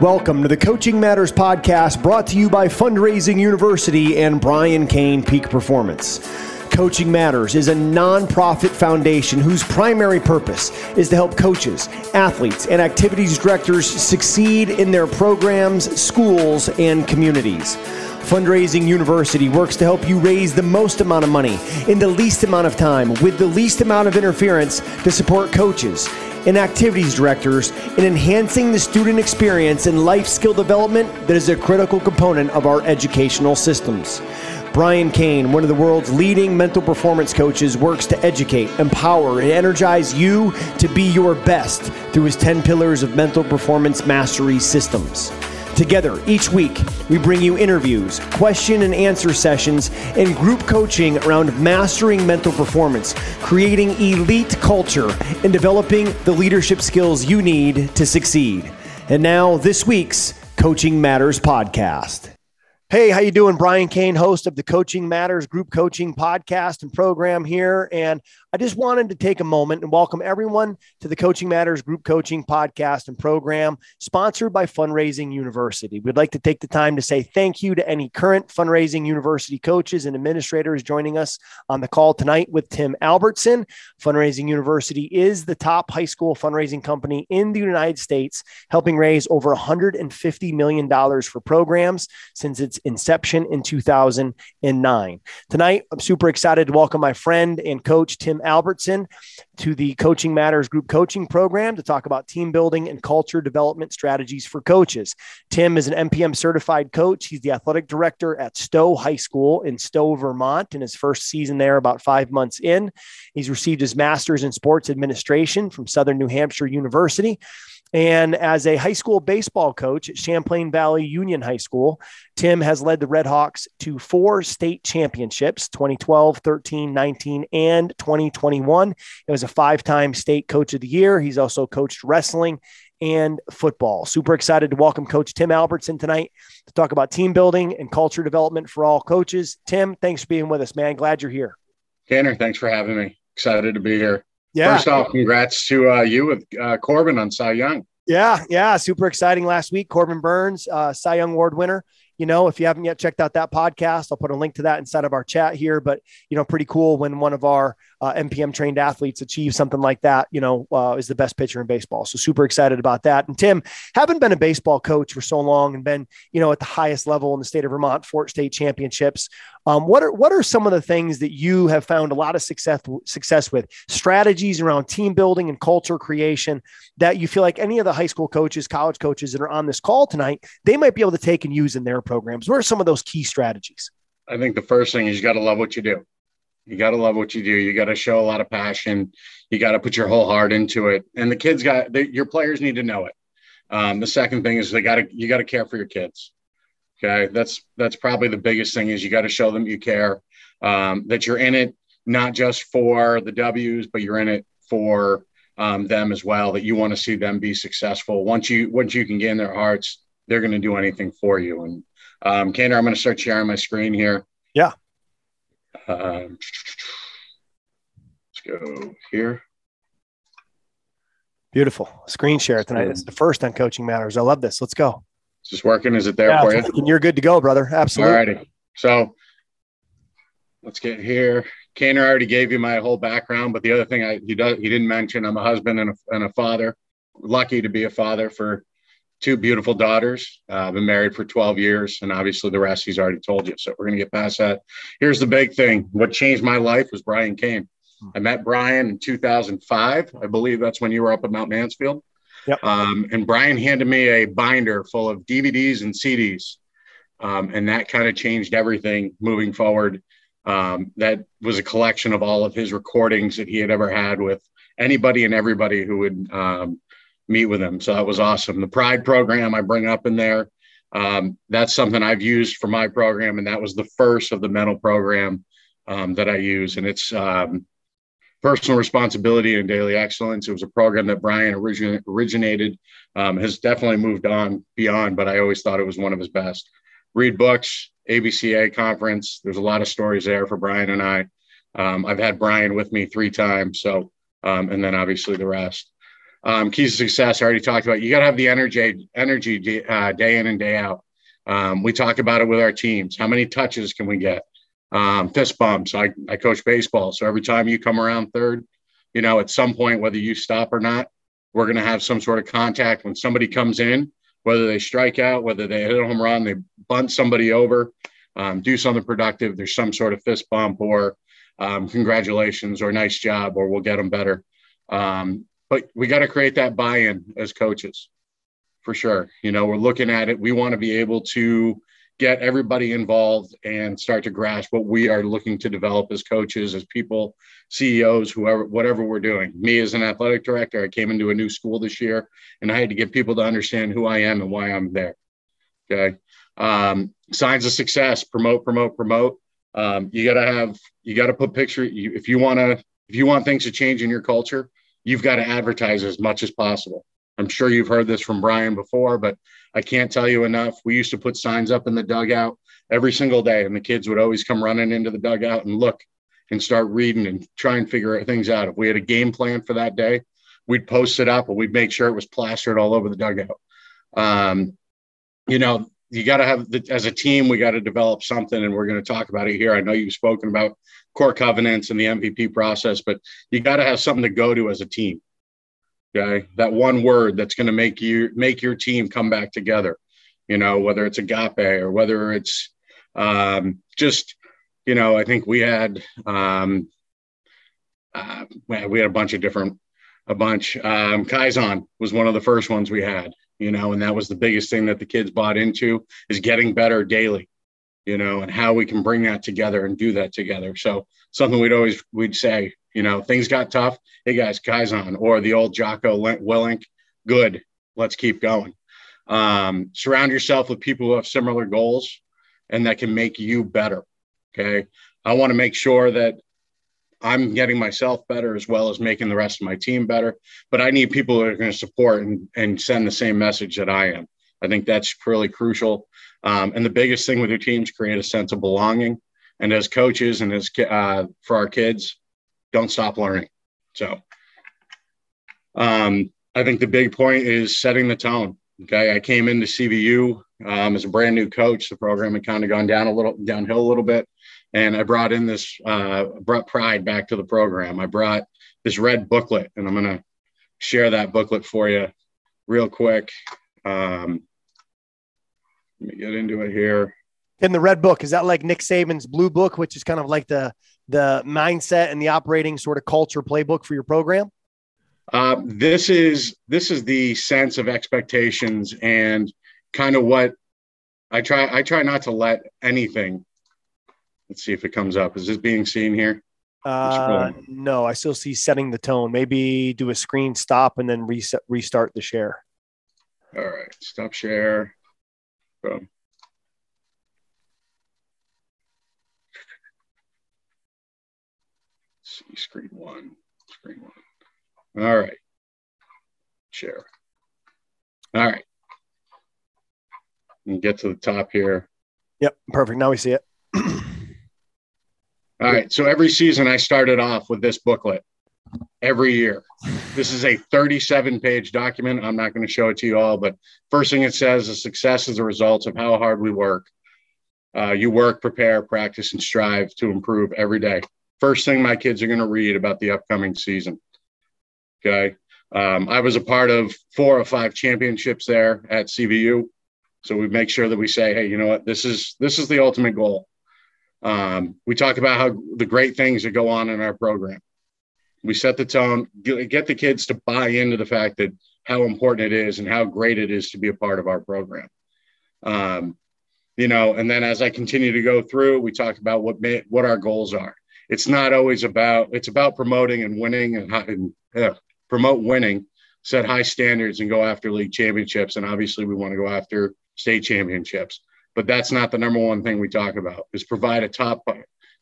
Welcome to the Coaching Matters podcast brought to you by Fundraising University and Brian Cain Peak Performance. Coaching Matters is a nonprofit foundation whose primary purpose is to help coaches, athletes, and activities directors succeed in their programs, schools, and communities. Fundraising University works to help you raise the most amount of money in the least amount of time with the least amount of interference to support coaches and activities directors in enhancing the student experience and life skill development that is a critical component of our educational systems. Brian Cain, one of the world's leading mental performance coaches, works to educate, empower, and energize you to be your best through his 10 pillars of mental performance mastery systems. Together, each week, we bring you interviews, question and answer sessions, and group coaching around mastering mental performance, creating elite culture, and developing the leadership skills you need to succeed. And now, this week's Coaching Matters podcast. Hey, how you doing? Brian Cain, host of the Coaching Matters Group Coaching podcast and program here. And I just wanted to take a moment and welcome everyone to the Coaching Matters Group Coaching podcast and program sponsored by Fundraising University. We'd like to take the time to say thank you to any current Fundraising University coaches and administrators joining us on the call tonight with Tim Albertson. Fundraising University is the top high school fundraising company in the United States, helping raise over $150 million for programs since its inception in 2009. Tonight, I'm super excited to welcome my friend and coach, Tim Albertson to the Coaching Matters Group Coaching Program to talk about team building and culture development strategies for coaches. Tim is an MPM certified coach. He's the athletic director at Stowe High School in Stowe, Vermont, in his first season there, about five months in. He's received his master's in sports administration from Southern New Hampshire University. And as a high school baseball coach at Champlain Valley Union High School, Tim has led the Redhawks to four state championships 2012, 13, 19, and 2021. He was a five time state coach of the year. He's also coached wrestling and football. Super excited to welcome Coach Tim Albertson tonight to talk about team building and culture development for all coaches. Tim, thanks for being with us, man. Glad you're here. Tanner, thanks for having me. Excited to be here. Yeah. First off, congrats to uh, you with uh, Corbin on Cy Young. Yeah, yeah, super exciting last week. Corbin Burnes, uh, Cy Young Award winner. You know, if you haven't yet checked out that podcast, I'll put a link to that inside of our chat here. But you know, pretty cool when one of our uh, MPM trained athletes achieves something like that, you know, uh, is the best pitcher in baseball. So super excited about that. And Tim, haven't been a baseball coach for so long and been, you know, at the highest level in the state of Vermont, Fort State championships. Um, what are what are some of the things that you have found a lot of success success with strategies around team building and culture creation that you feel like any of the high school coaches, college coaches that are on this call tonight, they might be able to take and use in their programs? What are some of those key strategies? I think the first thing is you got to love what you do. You got to love what you do. You got to show a lot of passion. You got to put your whole heart into it. And the kids got your players need to know it. Um, the second thing is they got to you got to care for your kids. Okay, that's that's probably the biggest thing is you got to show them you care, um, that you're in it not just for the W's, but you're in it for um, them as well. That you want to see them be successful. Once you once you can gain their hearts, they're going to do anything for you. And um, Kander, I'm going to start sharing my screen here. Yeah. Um, let's go here. Beautiful screen share tonight. It's the first on Coaching Matters. I love this. Let's go. Is this working? Is it there yeah, for you? You're good to go, brother. Absolutely. All righty. So let's get here. Kaner already gave you my whole background, but the other thing I he does he didn't mention I'm a husband and a, and a father. Lucky to be a father for two beautiful daughters. Uh, I've been married for 12 years, and obviously the rest he's already told you. So we're going to get past that. Here's the big thing what changed my life was Brian Cain. I met Brian in 2005. I believe that's when you were up at Mount Mansfield. Yep. Um, and Brian handed me a binder full of DVDs and CDs. Um, and that kind of changed everything moving forward. Um, that was a collection of all of his recordings that he had ever had with anybody and everybody who would um, meet with him. So that was awesome. The Pride program I bring up in there. Um, that's something I've used for my program, and that was the first of the mental program um, that I use. And it's personal responsibility and daily excellence. It was a program that Brian origin- originated, um, has definitely moved on beyond, but I always thought it was one of his best. Read books, ABCA conference. There's a lot of stories there for Brian and I. Um, I've had Brian with me three times, so um, and then obviously the rest. Um, keys to success, I already talked about. You got to have the energy, energy uh, day in and day out. Um, we talk about it with our teams. How many touches can we get? Um, fist bumps. I, I coach baseball. So every time you come around third, you know, at some point, whether you stop or not, we're going to have some sort of contact when somebody comes in, whether they strike out, whether they hit a home run, they bunt somebody over, um, do something productive. There's some sort of fist bump or um, congratulations or nice job, or we'll get them better. Um, but we got to create that buy-in as coaches for sure. You know, we're looking at it. We want to be able to get everybody involved and start to grasp what we are looking to develop as coaches, as people, CEOs, whoever, whatever we're doing. Me as an athletic director, I came into a new school this year and I had to get people to understand who I am and why I'm there. Okay. Um, signs of success, promote, promote, promote. Um, you got to have, you got to put picture. You, if you want to, if you want things to change in your culture, you've got to advertise as much as possible. I'm sure you've heard this from Brian before, but I can't tell you enough. We used to put signs up in the dugout every single day, and the kids would always come running into the dugout and look and start reading and try and figure things out. If we had a game plan for that day, we'd post it up and we'd make sure it was plastered all over the dugout. Um, you know, you got to have, the, as a team, we got to develop something, and we're going to talk about it here. I know you've spoken about core covenants and the MVP process, but you got to have something to go to as a team. Okay, that one word that's going to make you make your team come back together. You know, whether it's agape or whether it's um, just, you know, I think we had um, uh, we had a bunch of different a bunch. Um, Kaizen was one of the first ones we had, you know, and that was the biggest thing that the kids bought into is getting better daily, you know, and how we can bring that together and do that together. So something we'd always we'd say, you know, things got tough. Hey guys, Kaizen or the old Jocko Willink, good. Let's keep going. Um, surround yourself with people who have similar goals and that can make you better. Okay. I want to make sure that I'm getting myself better as well as making the rest of my team better. But I need people that are going to support and, and send the same message that I am. I think that's really crucial. Um, and the biggest thing with your teams, create a sense of belonging. And as coaches and as uh, for our kids, don't stop learning. So um, I think the big point is setting the tone. Okay. I came into CVU um, as a brand new coach. The program had kind of gone down a little downhill a little bit. And I brought in this, uh, brought pride back to the program. I brought this red booklet, and I'm going to share that booklet for you real quick. Um, let me get into it here. In the red book, is that like Nick Saban's blue book, which is kind of like the the mindset and the operating sort of culture playbook for your program? Uh, this is this is the sense of expectations and kind of what I try. I try not to let anything. Let's see if it comes up. Is this being seen here? Uh, no, I still see setting the tone. Maybe do a screen stop and then reset, restart the share. All right, stop share. Boom. See screen one, screen one. All right. Share. All right. And get to the top here. Yep. Perfect. Now we see it. All right. So every season I started off with this booklet every year. This is a 37 page document. I'm not going to show it to you all, but first thing it says is success is a result of how hard we work. Uh, you work, prepare, practice, and strive to improve every day first thing my kids are going to read about the upcoming season. Okay. Um, I was a part of four or five championships there at CVU. So we make sure that we say, hey, you know what, this is this is the ultimate goal. Um, we talk about how the great things that go on in our program. We set the tone, get the kids to buy into the fact that how important it is and how great it is to be a part of our program. Um, you know, and then as I continue to go through, we talk about what may, what our goals are it's not always about it's about promoting and winning and, and uh, promote winning set high standards and go after league championships and obviously we want to go after state championships. But that's not the number one thing we talk about is provide a top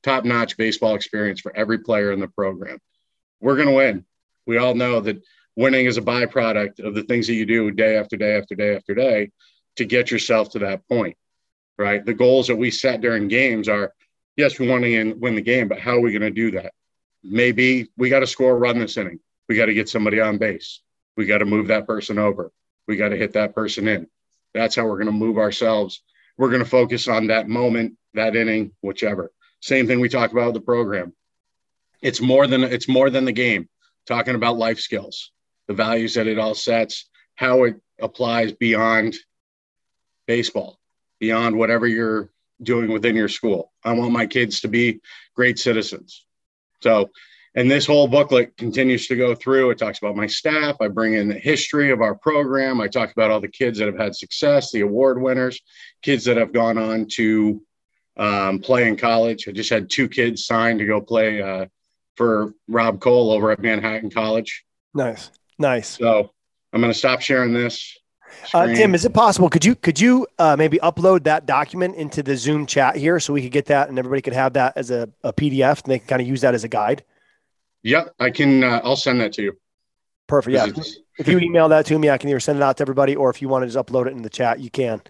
top notch baseball experience for every player in the program. We're going to win. We all know that winning is a byproduct of the things that you do day after day after day after day to get yourself to that point right? The goals that we set during games are yes, we want to win the game, but how are we going to do that? Maybe we got to score a run this inning. We got to get somebody on base. We got to move that person over. We got to hit that person in. That's how we're going to move ourselves. We're going to focus on that moment, that inning, whichever. Same thing we talk about with the program. It's more than it's more than the game. Talking about life skills, the values that it all sets, how it applies beyond baseball, beyond whatever you're doing within your school. I want my kids to be great citizens. So, and this whole booklet continues to go through. It talks about my staff. I bring in the history of our program. I talk about all the kids that have had success, the award winners, kids that have gone on to um, play in college. I just had two kids signed to go play uh, for Rob Cole over at Manhattan College. Nice, nice. So I'm going to stop sharing this. Uh, Tim, is it possible? Could you could you uh, maybe upload that document into the Zoom chat here so we could get that and everybody could have that as a, a PDF and they can kind of use that as a guide? Yep, I can. Uh, I'll send that to you. Perfect. Yeah. If you email that to me, I can either send it out to everybody or if you want to just upload it in the chat, you can.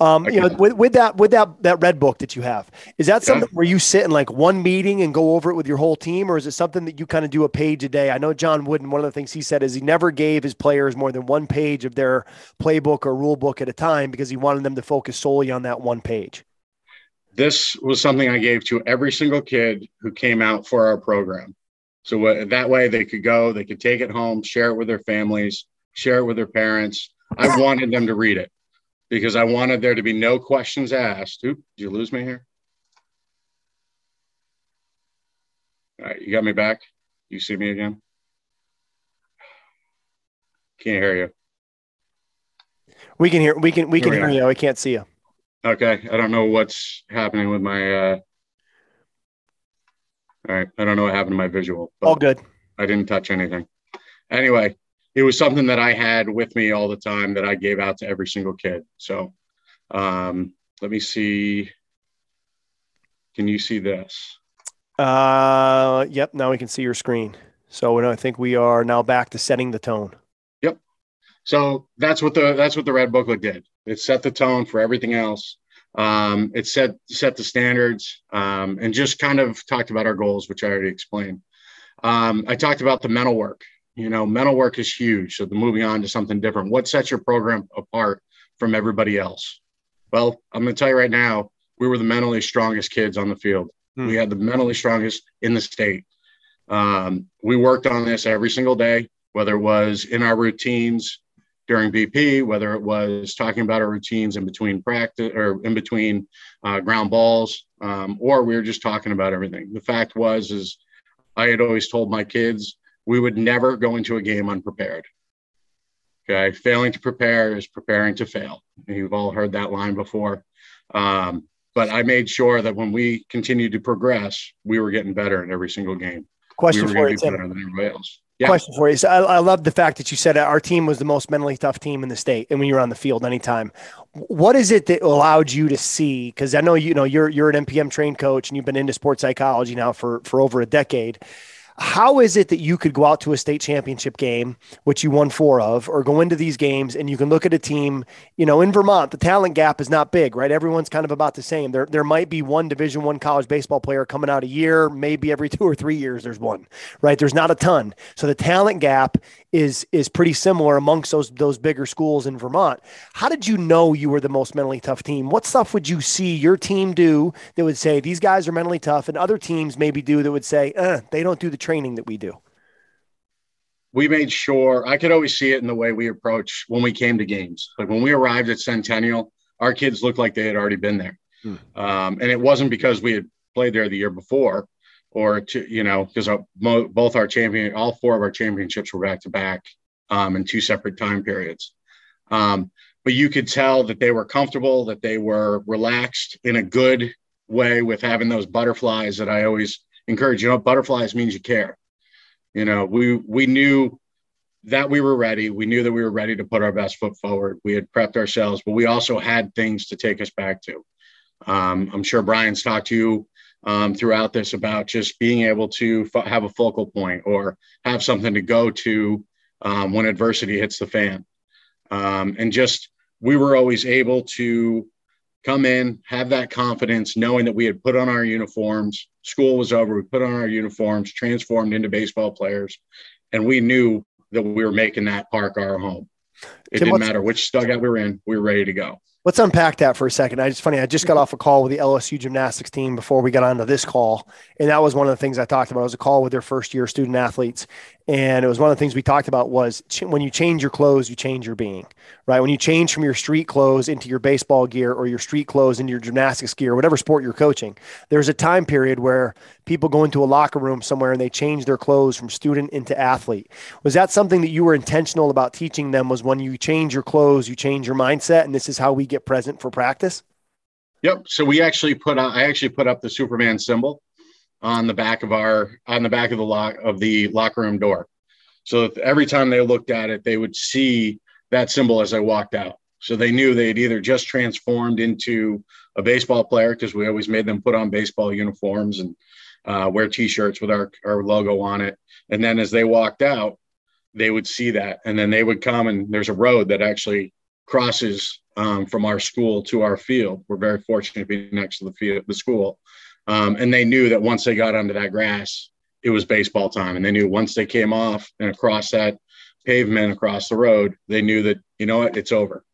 Um, you know, with, with that with that that red book that you have, is that something yeah. where you sit in like one meeting and go over it with your whole team, or is it something that you kind of do a page a day? I know John Wooden. One of the things he said is he never gave his players more than one page of their playbook or rule book at a time because he wanted them to focus solely on that one page. This was something I gave to every single kid who came out for our program. So that way they could go, they could take it home, share it with their families, share it with their parents. I wanted them to read it because I wanted there to be no questions asked. Oop, did you lose me here? All right, you got me back. You see me again? Can't hear you. We can hear. We can. We can hear you. I can't see you. Okay, I don't know what's happening with my. uh All right, I don't know what happened to my visual. All good. I didn't touch anything. Anyway, it was something that I had with me all the time that I gave out to every single kid. So um, let me see. Can you see this? Uh, yep. Now we can see your screen. So I think we are now back to setting the tone. Yep. So that's what the that's what the red booklet did. It set the tone for everything else. Um, it set set the standards um, and just kind of talked about our goals, which I already explained. Um, I talked about the mental work you know, mental work is huge. So, the moving on to something different. What sets your program apart from everybody else? Well, I'm going to tell you right now, we were the mentally strongest kids on the field. Hmm. We had the mentally strongest in the state. Um, we worked on this every single day, whether it was in our routines during BP, whether it was talking about our routines in between practice or in between uh, ground balls, um, or we were just talking about everything. The fact was, is I had always told my kids we would never go into a game unprepared. Okay, failing to prepare is preparing to fail. You've all heard that line before. Um, but I made sure that when we continued to progress, we were getting better in every single game. Question we for you, Tim. Yeah. Question for you. So I, I, love the fact that you said our team was the most mentally tough team in the state, and when you're on the field anytime, what is it that allowed you to see? Because I know you know you're you're an MPM trained coach, and you've been into sports psychology now for for over a decade. How is it that you could go out to a state championship game, which you won four of, or go into these games and you can look at a team, you know, in Vermont, the talent gap is not big, right? Everyone's kind of about the same. There, there might be one division one college baseball player coming out a year, maybe every two or three years there's one, right? There's not a ton. So the talent gap is is pretty similar amongst those those bigger schools in Vermont. How did you know you were the most mentally tough team? What stuff would you see your team do that would say these guys are mentally tough, and other teams maybe do that would say eh, they don't do the training that we do? We made sure I could always see it in the way we approach when we came to games. Like when we arrived at Centennial, our kids looked like they had already been there, hmm. um, and it wasn't because we had played there the year before or to you know because both our champion all four of our championships were back to back um, in two separate time periods. Um, but you could tell that they were comfortable that they were relaxed in a good way with having those butterflies that i always encourage. You know butterflies means you care. You know we we knew that we were ready. We knew that we were ready to put our best foot forward. We had prepped ourselves but we also had things to take us back to. Um, i'm sure brian's talked to you um, throughout this about just being able to f- have a focal point or have something to go to um, when adversity hits the fan. Um, and just we were always able to come in, have that confidence, knowing that we had put on our uniforms. School was over, we put on our uniforms, transformed into baseball players, and we knew that we were making that park our home. It Tim, didn't matter which dugout we were in, we were ready to go. Let's unpack that for a second. I just funny. I just got off a call with the LSU gymnastics team before we got onto this call, and that was one of the things I talked about. It was a call with their first year student athletes, and it was one of the things we talked about was ch- when you change your clothes, you change your being, right? When you change from your street clothes into your baseball gear or your street clothes into your gymnastics gear, whatever sport you're coaching, there's a time period where people go into a locker room somewhere and they change their clothes from student into athlete. Was that something that you were intentional about teaching them? Was when you change your clothes, you change your mindset, and this is how we get present for practice? Yep. So we actually put on, I actually put up the Superman symbol on the back of our on the back of the lock of the locker room door. So every time they looked at it, they would see that symbol as I walked out. So they knew they'd either just transformed into a baseball player because we always made them put on baseball uniforms and uh, wear T-shirts with our our logo on it. And then as they walked out, they would see that, and then they would come and there's a road that actually crosses um, from our school to our field. We're very fortunate to be next to the field, the school. Um, and they knew that once they got onto that grass, it was baseball time. And they knew once they came off and across that pavement across the road, they knew that, you know what, it's over.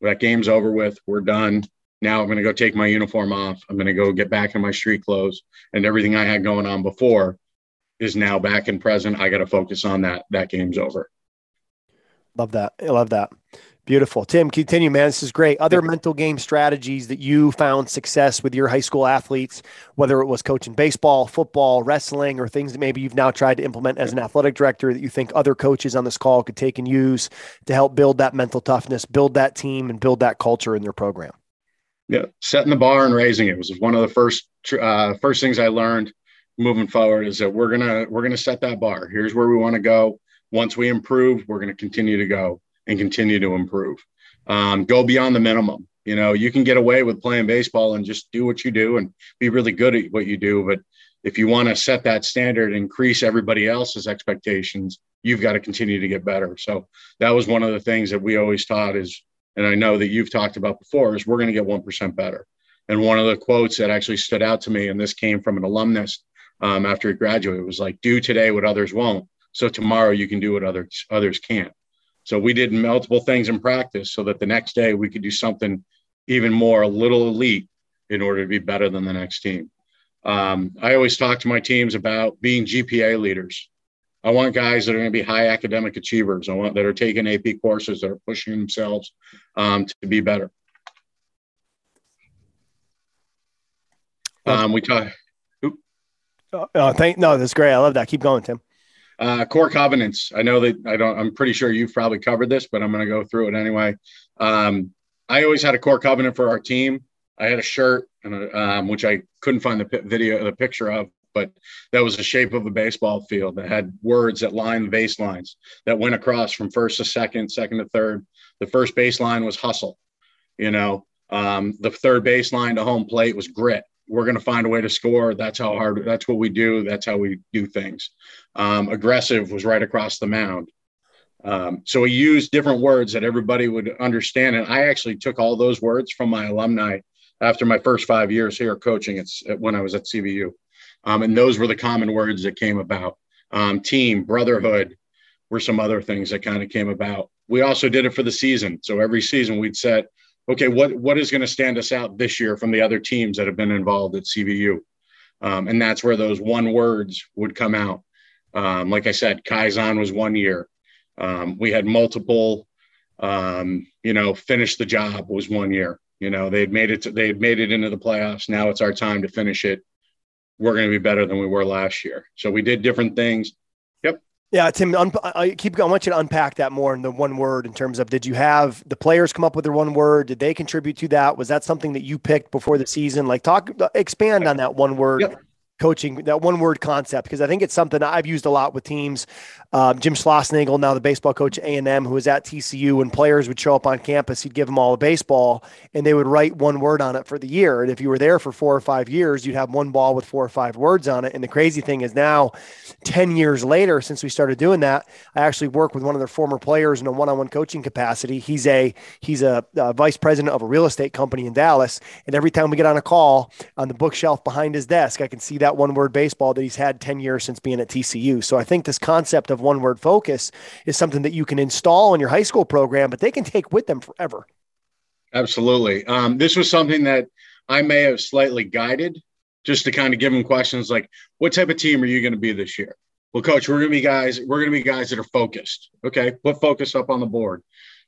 That game's over with. We're done. Now I'm going to go take my uniform off. I'm going to go get back in my street clothes and everything I had going on before is now back and present. I got to focus on that. That game's over. Love that. I love that. Beautiful. Tim, continue, man. This is great. Other mental game strategies that you found success with your high school athletes, whether it was coaching baseball, football, wrestling, or things that maybe you've now tried to implement as an athletic director that you think other coaches on this call could take and use to help build that mental toughness, build that team, and build that culture in their program. Yeah, setting the bar and raising it was one of the first uh, first things I learned moving forward is that we're gonna we're gonna set that bar. Here's where we want to go. Once we improve, we're gonna continue to go and continue to improve. Um, go beyond the minimum. You know, you can get away with playing baseball and just do what you do and be really good at what you do. But if you want to set that standard, increase everybody else's expectations, you've got to continue to get better. So that was one of the things that we always taught is, and I know that you've talked about before, is we're going to get 1% better. And one of the quotes that actually stood out to me, and this came from an alumnus um, after he graduated, was like, do today what others won't. So tomorrow you can do what others others can't. So we did multiple things in practice so that the next day we could do something even more, a little elite in order to be better than the next team. Um, I always talk to my teams about being GPA leaders. I want guys that are going to be high academic achievers. I want that are taking AP courses that are pushing themselves um, to be better. Um, we talk. Oh, thank no, that's great. I love that. Keep going, Tim. Uh, core covenants. I know that I don't. I'm pretty sure you've probably covered this, but I'm going to go through it anyway. Um, I always had a core covenant for our team. I had a shirt, and a, um, which I couldn't find the video, the picture of, but that was the shape of a baseball field that had words that lined the baselines that went across from first to second, second to third. The first baseline was hustle. You know, um, the third baseline to home plate was grit we're going to find a way to score. That's how hard. That's what we do. That's how we do things. Um, aggressive was right across the mound. Um, so we used different words that everybody would understand. And I actually took all those words from my alumni after my first five years here coaching. It's when I was at CVU, um, and those were the common words that came about. Um, team, brotherhood, were some other things that kind of came about. We also did it for the season. So every season we'd set okay, what what is going to stand us out this year from the other teams that have been involved at CVU? Um, and that's where those one words would come out. Um, like I said, Kaizen was one year. Um, we had multiple, um, you know, finish the job was one year. You know, they'd made it. To, they had made it into the playoffs. Now it's our time to finish it. We're going to be better than we were last year. So we did different things. Yeah, Tim, un- I keep. I want you to unpack that more in the one word in terms of did you have the players come up with their one word? Did they contribute to that? Was that something that you picked before the season? Like, talk, expand on that one word. Yep coaching, that one word concept, because I think it's something I've used a lot with teams. Um, Jim Schlossnagle, now the baseball coach at A&M, who was at TCU, when players would show up on campus, he'd give them all a baseball and they would write one word on it for the year. And if you were there for four or five years, you'd have one ball with four or five words on it. And the crazy thing is now, 10 years later, since we started doing that, I actually work with one of their former players in a one-on-one coaching capacity. He's a, he's a, a vice president of a real estate company in Dallas. And every time we get on a call on the bookshelf behind his desk, I can see that that one word baseball that he's had 10 years since being at TCU. So I think this concept of one word focus is something that you can install in your high school program, but they can take with them forever. Absolutely. Um, this was something that I may have slightly guided just to kind of give them questions like, what type of team are you going to be this year? Well, coach, we're going to be guys, we're going to be guys that are focused. Okay. Put focus up on the board.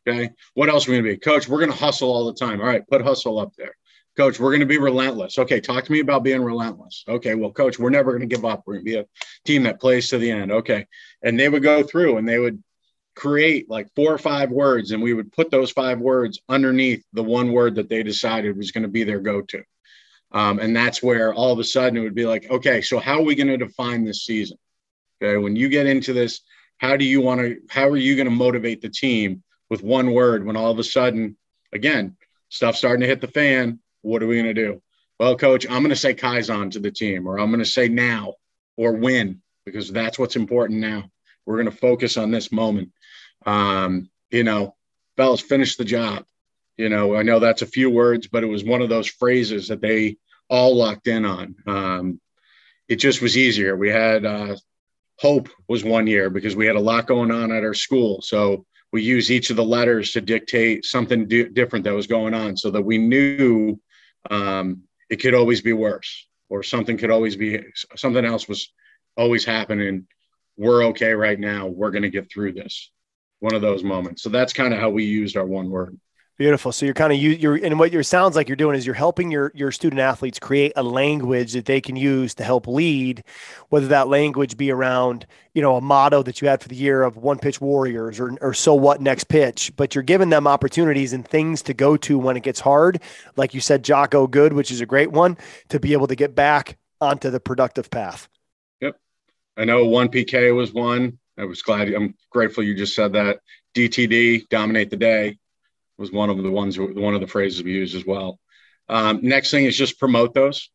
Okay. What else are we going to be? Coach, we're going to hustle all the time. All right. Put hustle up there. Coach, we're going to be relentless. Okay. Talk to me about being relentless. Okay. Well, coach, we're never going to give up. We're going to be a team that plays to the end. Okay. And they would go through and they would create like four or five words and we would put those five words underneath the one word that they decided was going to be their go-to um, and that's where all of a sudden it would be like okay so how are we going to define this season okay when you get into this how do you want to how are you going to motivate the team with one word when all of a sudden again stuff starting to hit the fan what are we going to do well coach i'm going to say kaizen to the team or i'm going to say now or win because that's what's important now we're going to focus on this moment um, you know, fellas, finish the job. You know, I know that's a few words, but it was one of those phrases that they all locked in on. Um, it just was easier. We had uh, hope was one year because we had a lot going on at our school. So we use each of the letters to dictate something different that was going on so that we knew um, it could always be worse or something could always be something else was always happening. We're okay right now. We're going to get through this one of those moments. So that's kind of how we used our one word. Beautiful. So you're kind of you you're and what your sounds like you're doing is you're helping your your student athletes create a language that they can use to help lead, whether that language be around you know a motto that you had for the year of one pitch warriors or or so what next pitch, but you're giving them opportunities and things to go to when it gets hard, like you said, Jocko Good, which is a great one, to be able to get back onto the productive path. Yep, I know one PK was one. I was glad. I'm grateful you just said that. DTD, dominate the day, was one of the ones. One of the phrases we use as well. Um, next thing is just promote those.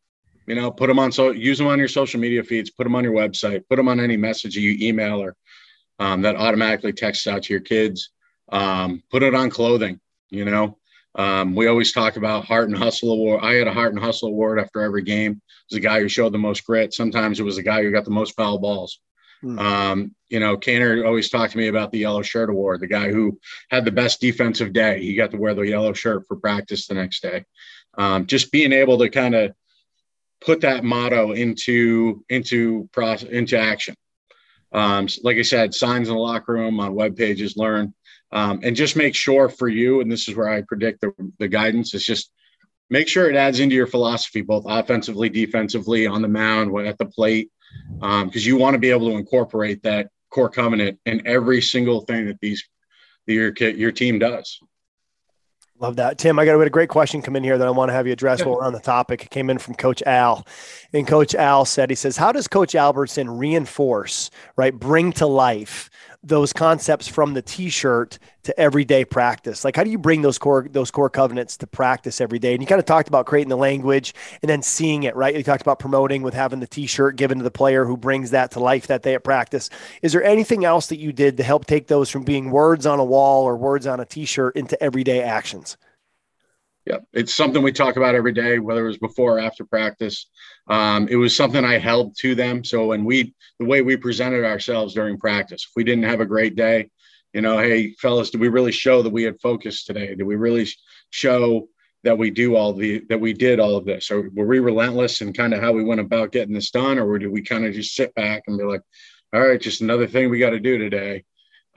You know, put them on so use them on your social media feeds. Put them on your website. Put them on any message you email or um, that automatically texts out to your kids. Um, put it on clothing. You know, um, we always talk about heart and hustle award. I had a heart and hustle award after every game. It was the guy who showed the most grit. Sometimes it was the guy who got the most foul balls. Hmm. Um, you know, Kaner always talked to me about the yellow shirt award, the guy who had the best defensive day. He got to wear the yellow shirt for practice the next day. Um, just being able to kind of put that motto into into process into action. Um, like I said, signs in the locker room on web pages, learn, um, and just make sure for you. And this is where I predict the, the guidance is just make sure it adds into your philosophy, both offensively, defensively, on the mound, at the plate, because um, you want to be able to incorporate that core covenant in every single thing that these your your team does. Love that, Tim. I got a great question come in here that I want to have you address while we're on the topic. It came in from Coach Al, and Coach Al said, "He says, how does Coach Albertson reinforce, right, bring to life those concepts from the t-shirt to everyday practice? Like how do you bring those core those core covenants to practice every day? And you kind of talked about creating the language and then seeing it right? You talked about promoting with having the t-shirt given to the player who brings that to life that day at practice. Is there anything else that you did to help take those from being words on a wall or words on a t-shirt into everyday actions yeah, it's something we talk about every day, whether it was before or after practice. Um, it was something I held to them. So when we, the way we presented ourselves during practice, if we didn't have a great day, you know, hey fellas, did we really show that we had focus today? Did we really show that we do all the that we did all of this? Or were we relentless in kind of how we went about getting this done, or did we kind of just sit back and be like, all right, just another thing we got to do today?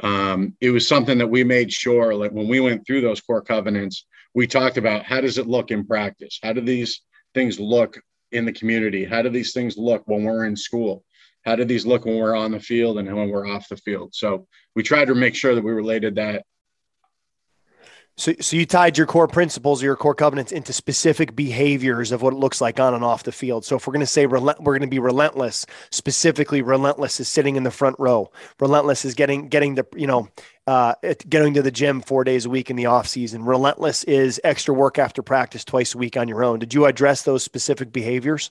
Um, it was something that we made sure, like when we went through those core covenants, we talked about how does it look in practice? How do these things look in the community? How do these things look when we're in school? How do these look when we're on the field and when we're off the field? So we tried to make sure that we related that so, so you tied your core principles or your core covenants into specific behaviors of what it looks like on and off the field. So if we're going to say we're going to be relentless. Specifically, relentless is sitting in the front row. Relentless is getting getting the you know uh, getting to the gym four days a week in the off season. Relentless is extra work after practice twice a week on your own. Did you address those specific behaviors?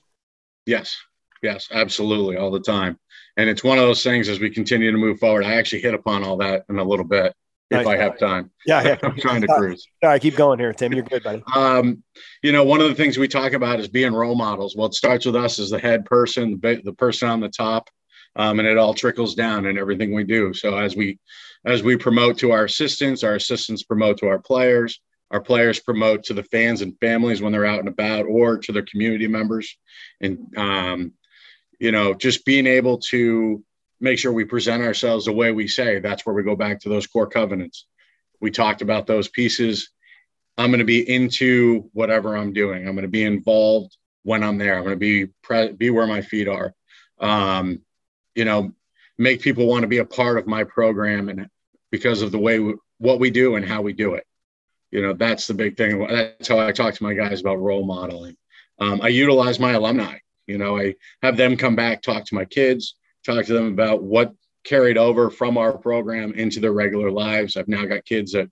Yes, yes, absolutely, all the time. And it's one of those things as we continue to move forward. I actually hit upon all that in a little bit if I have time. Yeah, yeah. I'm trying to cruise. All right, keep going here, Tim. You're good, buddy. Um, you know, one of the things we talk about is being role models. Well, it starts with us as the head person, the, the person on the top, um, and it all trickles down in everything we do. So as we as we promote to our assistants, our assistants promote to our players, our players promote to the fans and families when they're out and about, or to their community members, and um, you know, just being able to make sure we present ourselves the way we say. That's where we go back to those core covenants. We talked about those pieces. I'm going to be into whatever I'm doing. I'm going to be involved when I'm there. I'm going to be pre- be where my feet are. Um, you know, make people want to be a part of my program and because of the way we, what we do and how we do it. You know, that's the big thing. That's how I talk to my guys about role modeling. Um, I utilize my alumni. You know, I have them come back, talk to my kids, talk to them about what carried over from our program into their regular lives. I've now got kids that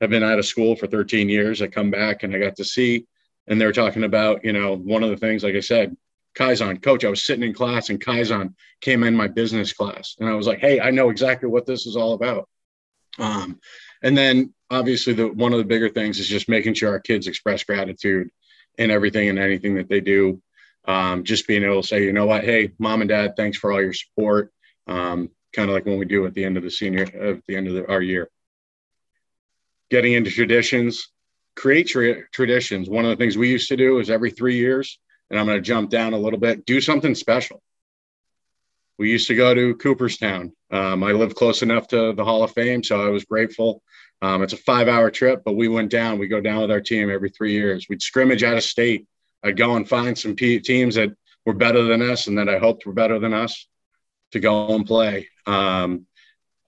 have been out of school for 13 years that come back and I got to see, and they're talking about, you know, one of the things, like I said, Kaizen, coach, I was sitting in class and Kaizen came in my business class. And I was like, hey, I know exactly what this is all about. Um, and then obviously the one of the bigger things is just making sure our kids express gratitude in everything and anything that they do um, just being able to say, you know what, hey, mom and dad, thanks for all your support. Um, kind of like when we do at the end of the senior, at the end of the, our year. Getting into traditions, create tra- traditions. One of the things we used to do is every three years, and I'm going to jump down a little bit, do something special. We used to go to Cooperstown. Um, I live close enough to the Hall of Fame, so I was grateful. Um, it's a five hour trip, but we went down. We go down with our team every three years. We'd scrimmage out of state I'd go and find some P- teams that were better than us and that I hoped were better than us to go and play. Um,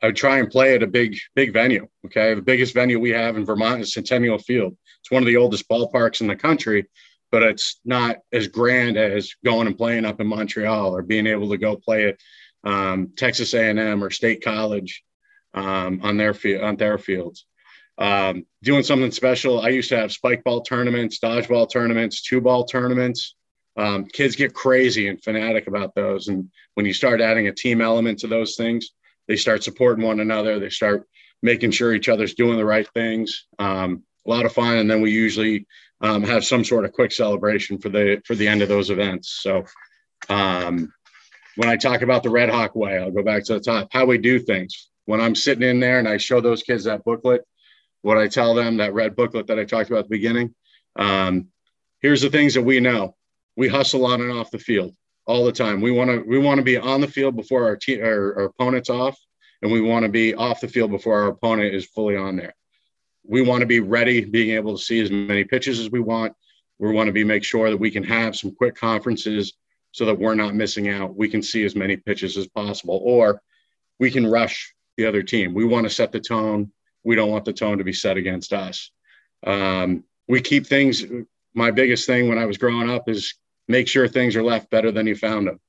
I would try and play at a big, big venue. Okay. The biggest venue we have in Vermont is Centennial Field. It's one of the oldest ballparks in the country, but it's not as grand as going and playing up in Montreal or being able to go play at um, Texas A&M or State College um, on their field on their fields um, doing something special. I used to have spike ball tournaments, dodgeball tournaments, two ball tournaments. Um, kids get crazy and fanatic about those. And when you start adding a team element to those things, they start supporting one another. They start making sure each other's doing the right things. Um, a lot of fun. And then we usually um, have some sort of quick celebration for the for the end of those events. So um, when I talk about the Red Hawk way, I'll go back to the top. How we do things. When I'm sitting in there and I show those kids that booklet, what I tell them, that red booklet that I talked about at the beginning. Um, here's the things that we know. We hustle on and off the field all the time. We want to we want to be on the field before our team our, our opponent's off, and we want to be off the field before our opponent is fully on there. We want to be ready, being able to see as many pitches as we want. We want to be make sure that we can have some quick conferences so that we're not missing out. We can see as many pitches as possible, or we can rush the other team. We want to set the tone we don't want the tone to be set against us. Um, we keep things. My biggest thing when I was growing up is make sure things are left better than you found them.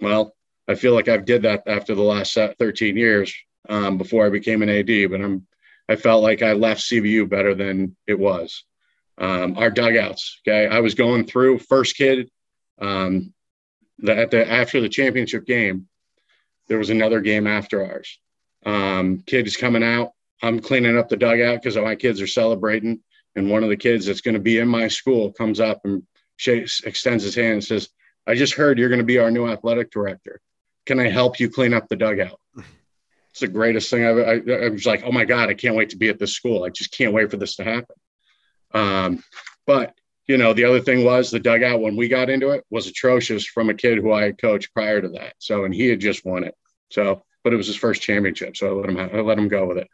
Well, I feel like I've did that after the last 13 years um, before I became an AD, but I'm I felt like I left CVU better than it was. Um, our dugouts. Okay, I was going through first kid. Um, the, at the after the championship game, there was another game after ours. Um, kids coming out I'm cleaning up the dugout because my kids are celebrating. And one of the kids that's going to be in my school comes up and shakes, extends his hand and says, I just heard you're going to be our new athletic director. Can I help you clean up the dugout? It's the greatest thing I've, I, I was like, oh my God, I can't wait to be at this school. I just can't wait for this to happen. Um, but, you know, the other thing was the dugout when we got into it was atrocious from a kid who I had coached prior to that. So, and he had just won it. So, but it was his first championship. So I let him, I let him go with it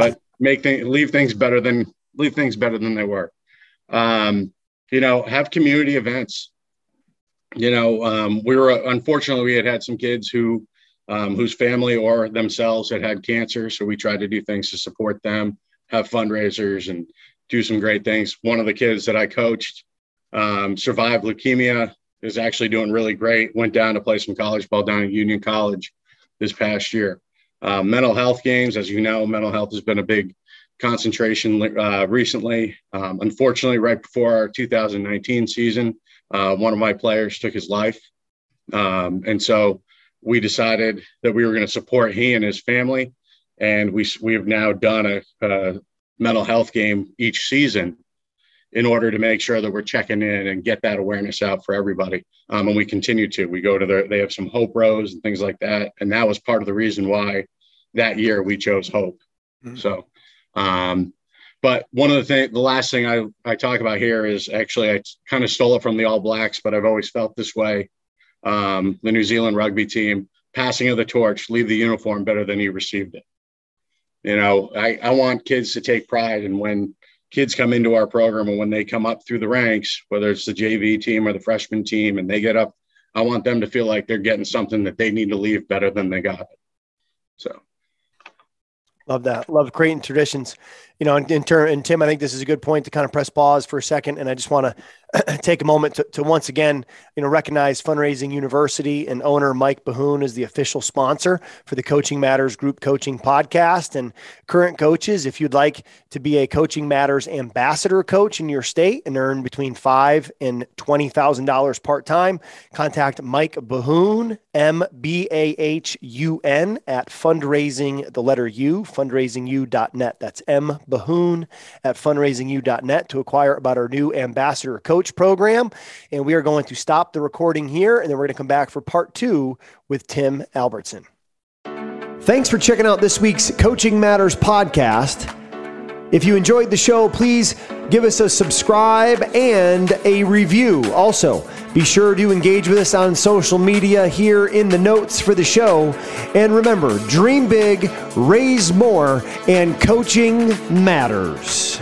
but make things leave things better than leave things better than they were. Um, you know, have community events. You know, um, we were unfortunately we had had some kids who um, whose family or themselves had had cancer, so we tried to do things to support them, have fundraisers, and do some great things. One of the kids that I coached um, survived leukemia, is actually doing really great. Went down to play some college ball down at Union College this past year. Uh, mental health games, as you know, mental health has been a big concentration uh, recently. Um, unfortunately, right before our 2019 season, uh, one of my players took his life. Um, and so we decided that we were going to support he and his family and we we've now done a, a mental health game each season in order to make sure that we're checking in and get that awareness out for everybody. Um, and we continue to. We go to their, they have some hope rows and things like that. And that was part of the reason why that year we chose hope. Mm-hmm. So, um, but one of the things, the last thing I, I talk about here is actually, I kind of stole it from the All Blacks, but I've always felt this way. Um, the New Zealand rugby team, passing of the torch, leave the uniform better than you received it. You know, I, I want kids to take pride in when kids come into our program and when they come up through the ranks, whether it's the JV team or the freshman team, and they get up, I want them to feel like they're getting something that they need to leave better than they got. So. Love that. Love creating traditions you know, in, in turn, and Tim, I think this is a good point to kind of press pause for a second. And I just want to take a moment to, to, once again, you know, recognize Fundraising University and owner Mike Bahun is the official sponsor for the Coaching Matters Group Coaching Podcast. And current coaches, if you'd like to be a Coaching Matters ambassador coach in your state and earn between five and twenty thousand dollars part time, contact Mike Bahun, M B A H U N, at fundraising the letter U, fundraisingu.net. That's M Bahun at fundraisingu.net to acquire about our new ambassador coach program. And we are going to stop the recording here and then we're going to come back for part two with Tim Albertson. Thanks for checking out this week's Coaching Matters podcast. If you enjoyed the show, please give us a subscribe and a review. Also, be sure to engage with us on social media here in the notes for the show. And remember, dream big, raise more, and coaching matters.